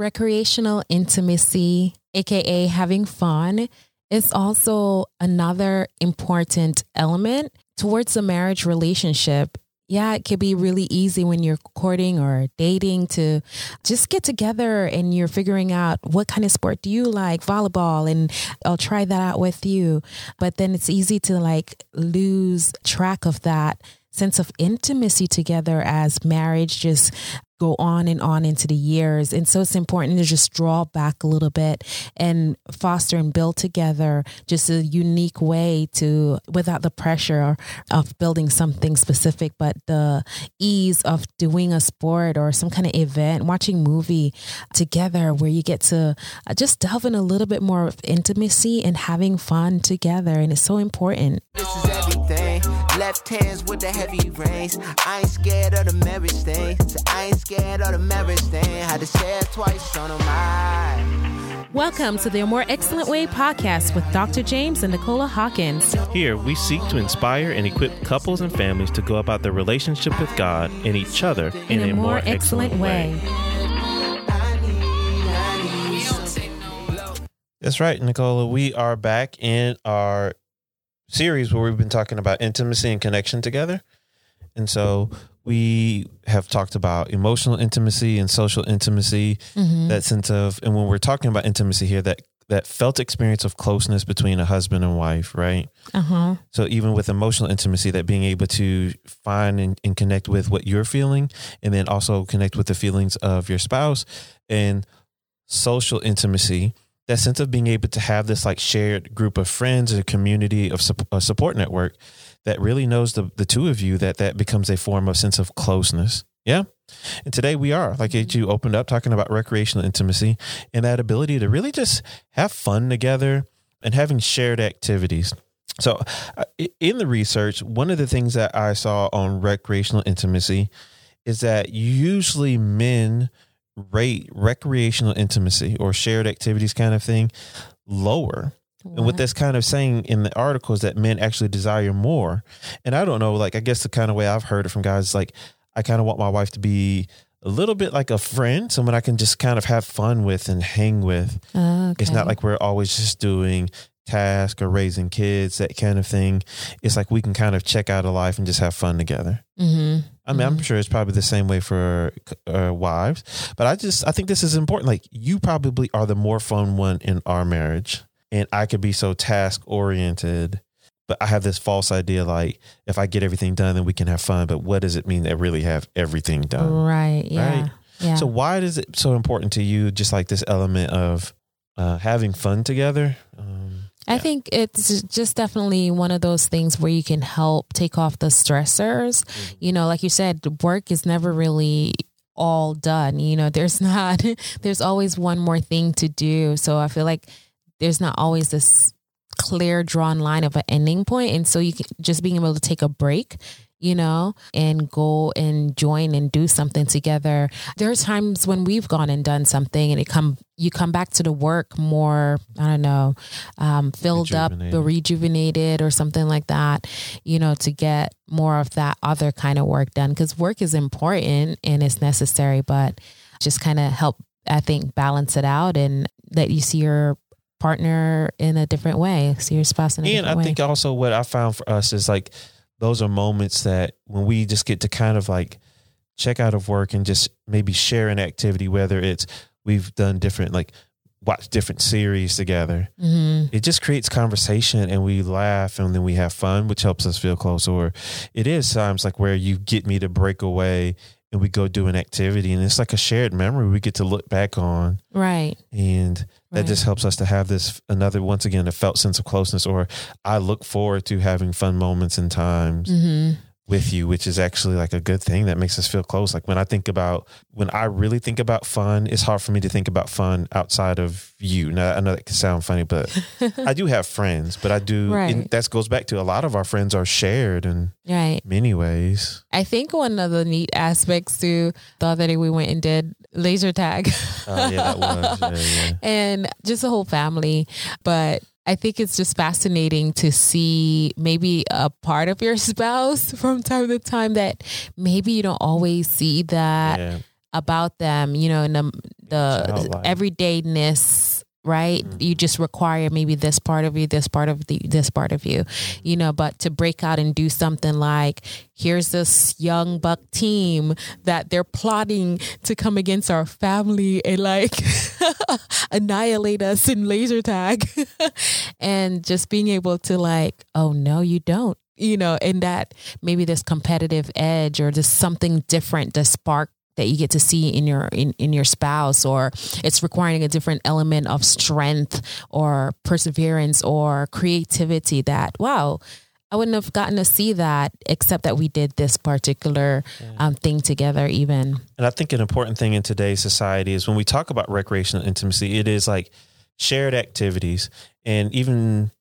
recreational intimacy, aka having fun, is also another important element towards a marriage relationship. Yeah, it could be really easy when you're courting or dating to just get together and you're figuring out what kind of sport do you like, volleyball, and I'll try that out with you. But then it's easy to like lose track of that sense of intimacy together as marriage just go on and on into the years. And so it's important to just draw back a little bit and foster and build together just a unique way to, without the pressure of building something specific, but the ease of doing a sport or some kind of event, watching movie together where you get to just delve in a little bit more of intimacy and having fun together. And it's so important. This is everything. Left hands with the heavy reins. I ain't scared of the marriage thing. I ain't scared of the marriage thing. Had to say it twice on my. Welcome to the More Excellent Way podcast with Dr. James and Nicola Hawkins. Here, we seek to inspire and equip couples and families to go about their relationship with God and each other in, in a, a, more, more excellent, excellent, way. way. That's right, Nicola. We are back in our series where we've been talking about intimacy and connection together. And so we have talked about emotional intimacy and social intimacy, mm-hmm. that sense of, and when we're talking about intimacy here, that that felt experience of closeness between a husband and wife, right? Uh-huh. So even with emotional intimacy, that being able to find and, and connect with what you're feeling, and then also connect with the feelings of your spouse, and social intimacy, that sense of being able to have this like shared group of friends, a community of a support network that really knows the, the two of you, that that becomes a form of sense of closeness. Yeah. And today we are, like you opened up, talking about recreational intimacy and that ability to really just have fun together and having shared activities. So, uh, in the research, one of the things that I saw on recreational intimacy is that usually men rate recreational intimacy or shared activities kind of thing lower? And what that's kind of saying in the article is that men actually desire more. And I don't know, like, I guess the kind of way I've heard it from guys, like, I kind of want my wife to be a little bit like a friend, someone I can just kind of have fun with and hang with. okay. It's not like we're always just doing tasks or raising kids, that kind of thing. It's like we can kind of check out of life and just have fun together. Mm-hmm. I mean, mm-hmm. I'm sure it's probably the same way for uh, wives, but I just I think this is important. Like you probably are the more fun one in our marriage and I could be so task oriented. But I have this false idea like if I get everything done, then we can have fun. But what does it mean to really have everything done? Right. Yeah. Right. Yeah. So why is it so important to you? Just like this element of uh, having fun together. Um, I think it's just definitely one of those things where you can help take off the stressors. Mm-hmm. You know, like you said, work is never really all done. You know, there's not, there's always one more thing to do. So I feel like there's not always this clear drawn line of an ending point and so you can just being able to take a break you know and go and join and do something together. There's times when we've gone and done something and it come you come back to the work more i don't know um, filled up or rejuvenated or something like that you know to get more of that other kind of work done. Because work is important and it's necessary but just kind of help i think balance it out and that you see your partner in a different way, see your spouse in a and I way. think also what I found for us is like those are moments that when we just get to kind of like check out of work and just maybe share an activity, whether it's we've done different like watch different series together. Mm-hmm. It just creates conversation and we laugh and then we have fun, which helps us feel close. Or it is times like where you get me to break away and we go do an activity and it's like a shared memory we get to look back on. Right. And that right. just helps us to have this another once again a felt sense of closeness or I look forward to having fun moments and times. Mm-hmm with you, which is actually like a good thing that makes us feel close. Like when I think about when I really think about fun, it's hard for me to think about fun outside of you. Now I know that can sound funny, but I do have friends, but I do right. that goes back to a lot of our friends are shared in right. many ways. I think one of the neat aspects to the other day we went and did laser tag. Oh yeah, that was. Yeah, yeah. and just the whole family. But I think it's just fascinating to see maybe a part of your spouse from time to time that maybe you don't always see that. Yeah. about them, you know, in the the everydayness, right? Mm-hmm. You just require maybe this part of you, this part of the this part of you, you know, but to break out and do something like here's this young buck team that they're plotting to come against our family and like annihilate us in laser tag and just being able to like oh no you don't you know and that maybe this competitive edge or just something different to spark that you get to see in your in, in your spouse or it's requiring a different element of strength or perseverance or creativity that wow I wouldn't have gotten to see that except that we did this particular um, thing together even And I think an important thing in today's society is when we talk about recreational intimacy, it is like shared activities. And even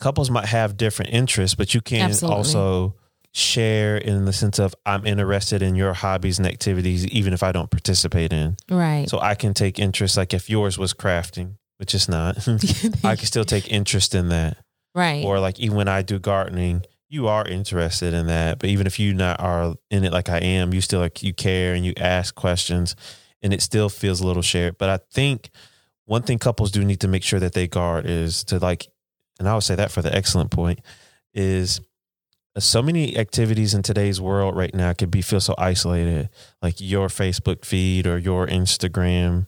couples might have different interests, but you can Absolutely. also share in the sense of I'm interested in your hobbies and activities, even if I don't participate in. right So I can take interest, like if yours was crafting, which is not, I can still take interest in that. right Or like even when I do gardening, you are interested in that. But even if you not are in it like I am, you still like you care and you ask questions and it still feels a little shared. But I think one thing couples do need to make sure that they guard is to like and I would say that for the excellent point is so many activities in today's world right now could be feel so isolated, like your Facebook feed or your Instagram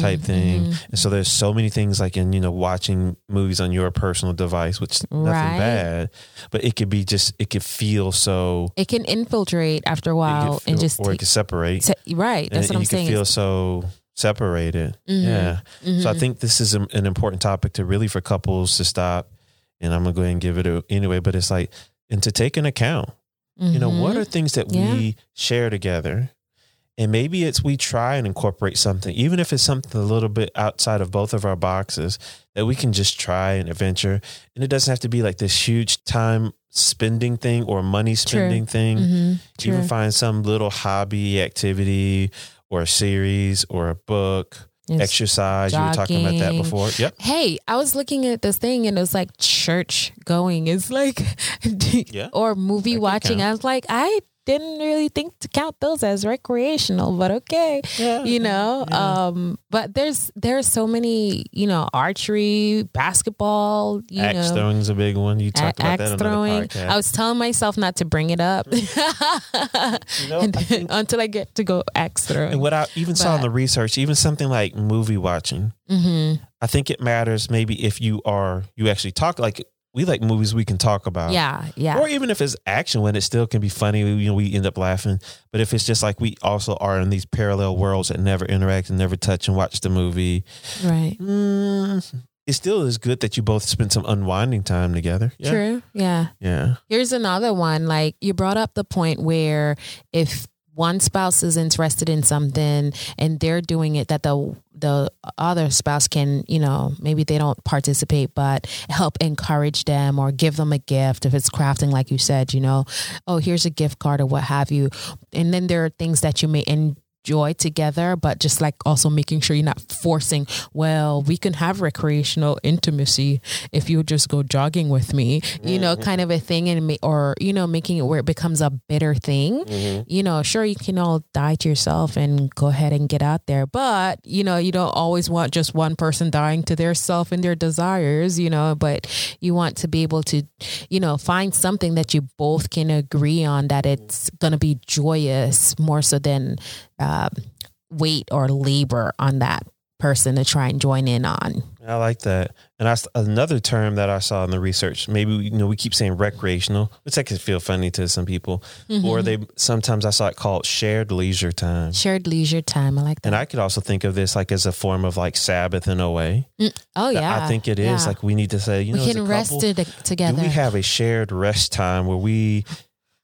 type thing. Mhm. And so there's so many things like in, you know, watching movies on your personal device, which nothing Right. bad, but it could be just, it could feel so, It can infiltrate after a while feel- and just or it could separate. se- right. That's and, what I'm you saying. could feel so separated. Mhm. Yeah. So I Mhm. think this is a, an important topic to really for couples to stop. And I'm to go ahead and give it a, anyway, but it's like, and to take an account. You know, what Mhm. are things that Yeah. we share together? And maybe it's we try and incorporate something, even if it's something a little bit outside of both of our boxes, that we can just try and adventure. And it doesn't have to be like this huge time spending thing or money spending thing. Mhm. You True. can find some little hobby activity or a series or a book, Yes. exercise. You were talking about that before. Yep. Hey, I was looking at this thing and it was like church going. It's like, Yeah. or movie watching. count. I was like, I didn't really think to count those as recreational, but okay. Yeah. You know, Yeah. um, but there's there's so many, you know, archery, basketball, you axe know, throwing's a big one. You a- about that axe on throwing. I was telling myself not to bring it up You know, I think- until I get to go axe throwing. And what I even saw in the research, even something like movie watching, hmm I think it matters maybe if you are you actually talk like we like movies we can talk about. Yeah, yeah. Or even if it's action when it still can be funny, you know, we end up laughing. But if it's just like we also are in these parallel worlds that never interact and never touch and watch the movie, right. mm, it still is good that you both spend some unwinding time together. Yeah. True. Yeah. Yeah. Here's another one. Like you brought up the point where if one spouse is interested in something and they're doing it, that the the other spouse can, you know, maybe they don't participate, but help encourage them or give them a gift if it's crafting, like you said, you know, oh, here's a gift card or what have you. And then there are things that you may enjoy together, but just like also making sure you're not forcing, well, we can have recreational intimacy if you just go jogging with me, you know, mm-hmm. kind of a thing, and ma- or you know, making it where it becomes a bitter thing. Mm-hmm. You know, sure you can all die to yourself and go ahead and get out there, but you know, you don't always want just one person dying to their self and their desires, you know, but you want to be able to, you know, find something that you both can agree on that it's going to be joyous more so than um, weight or labor on that person to try and join in on. I like that. And I, another term that I saw in the research, maybe you know we keep saying recreational, which that could feel funny to some people, or they sometimes I saw it called shared leisure time. Shared leisure time. I like that. And I could also think of this like as a form of like Sabbath in a way. oh yeah, I think it is Yeah. like we need to say, you know, we as a can rest couple, it together. we have a shared rest time where we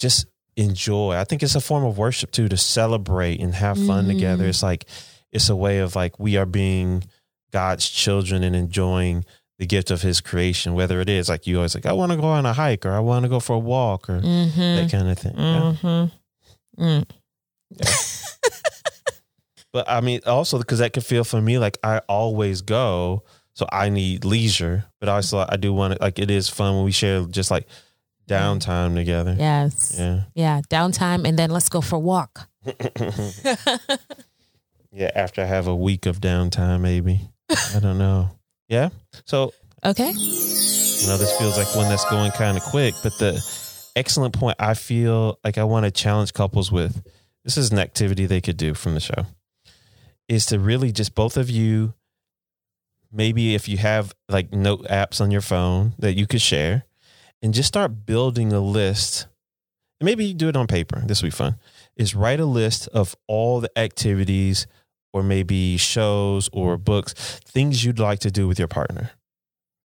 just enjoy? I think it's a form of worship too to celebrate and have fun Mhm. together. It's like it's a way of like we are being God's children and enjoying the gift of His creation. Whether it is like you always like, I want to go on a hike or I want to go for a walk or mm-hmm. that kind of thing. Mm-hmm. Mm. But I mean, also because that could feel for me like I always go, so I need leisure. But also, I do want it like it is fun when we share just like downtime together. Yes. Yeah. Yeah. Downtime, and then let's go for a walk. yeah, after I have a week of downtime, maybe. I don't know. Yeah. So okay. I know this feels like one that's going kind of quick, but the excellent point I feel like I want to challenge couples with this is an activity they could do from the show is to really just both of you maybe if you have like note apps on your phone that you could share and just start building a list. And maybe you do it on paper. This will be fun. Is write a list of all the activities or maybe shows or books things you'd like to do with your partner.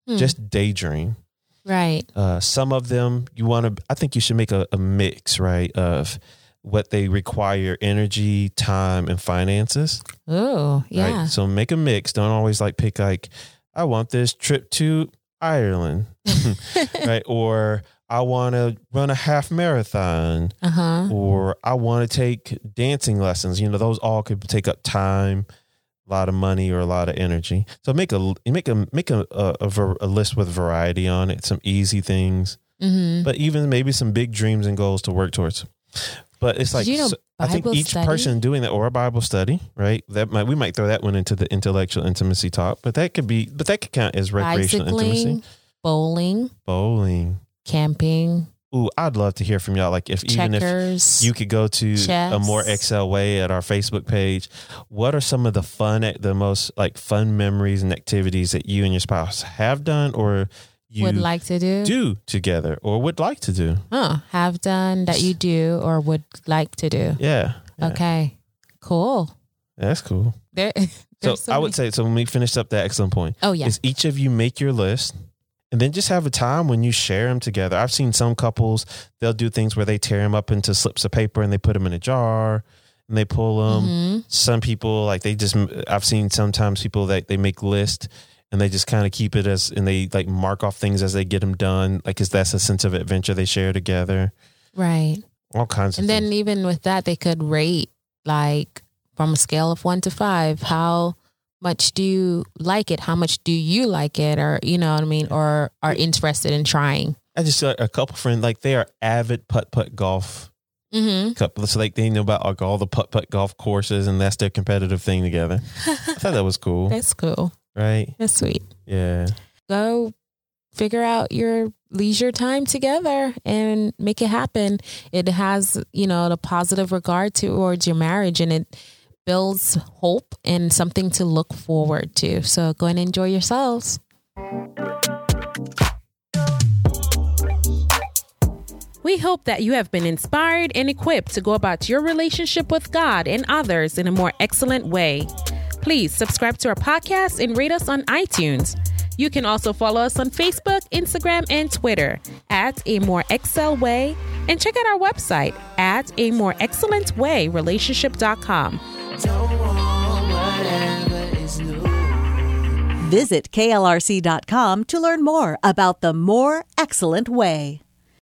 Hmm. just daydream. Right. uh, some of them you want to i think you should make a, a mix right of what they require energy time and finances. Oh, yeah. right so make a mix. Don't always like pick like i want this trip to ireland right or i want to run a half marathon Uh huh. or i want to take dancing lessons you know those all could take up time a lot of money or a lot of energy so make a make a make a a, a, a list with variety on it some easy things Mm-hmm. but even maybe some big dreams and goals to work towards. But it's like you know so- I think each study? person doing that or a Bible study, right? That might we might throw that one into the intellectual intimacy talk, but that could be but that could count as recreational intimacy. Bowling, Bowling. camping, Ooh, I'd love to hear from y'all. Like if even if you could go to a more Excel way at our Facebook page. What are some of the fun, the most like fun memories and activities that you and your spouse have done or you would like to do. do together or would like to do? Huh. Have done that you do or would like to do. Yeah. yeah. Okay. Cool. That's cool. There. So, so I would say so when we finish up that excellent point Oh yeah. is each of you make your list and then just have a time when you share them together. I've seen some couples they'll do things where they tear them up into slips of paper and they put them in a jar and they pull them. Mhm. Some people like they just I've seen sometimes people that they make lists and they just kind of keep it as and they like mark off things as they get them done like is that's a sense of adventure they share together. Right. All kinds of And then things. even with that, they could rate like from a scale of one to five. How much do you like it? How much do you like it? Or you know what I mean? Or are interested in trying? I just got a couple friends like they are avid putt putt golf Mm-hmm. couple so like they know about like all the putt putt golf courses and that's their competitive thing together. I thought that was cool. That's cool. Right? That's sweet. Yeah. Go figure out your leisure time together and make it happen. It has, you know, the positive regard towards your marriage and it builds hope and something to look forward to. So go and enjoy yourselves. We hope that you have been inspired and equipped to go about your relationship with God and others in a more excellent way. Please subscribe to our podcast and rate us on iTunes. You can also follow us on Facebook, Instagram, and Twitter at A More Excel Way and check out our website at A More Excellent Way Relationship.com. Visit klrc.com to learn more about the More Excellent Way.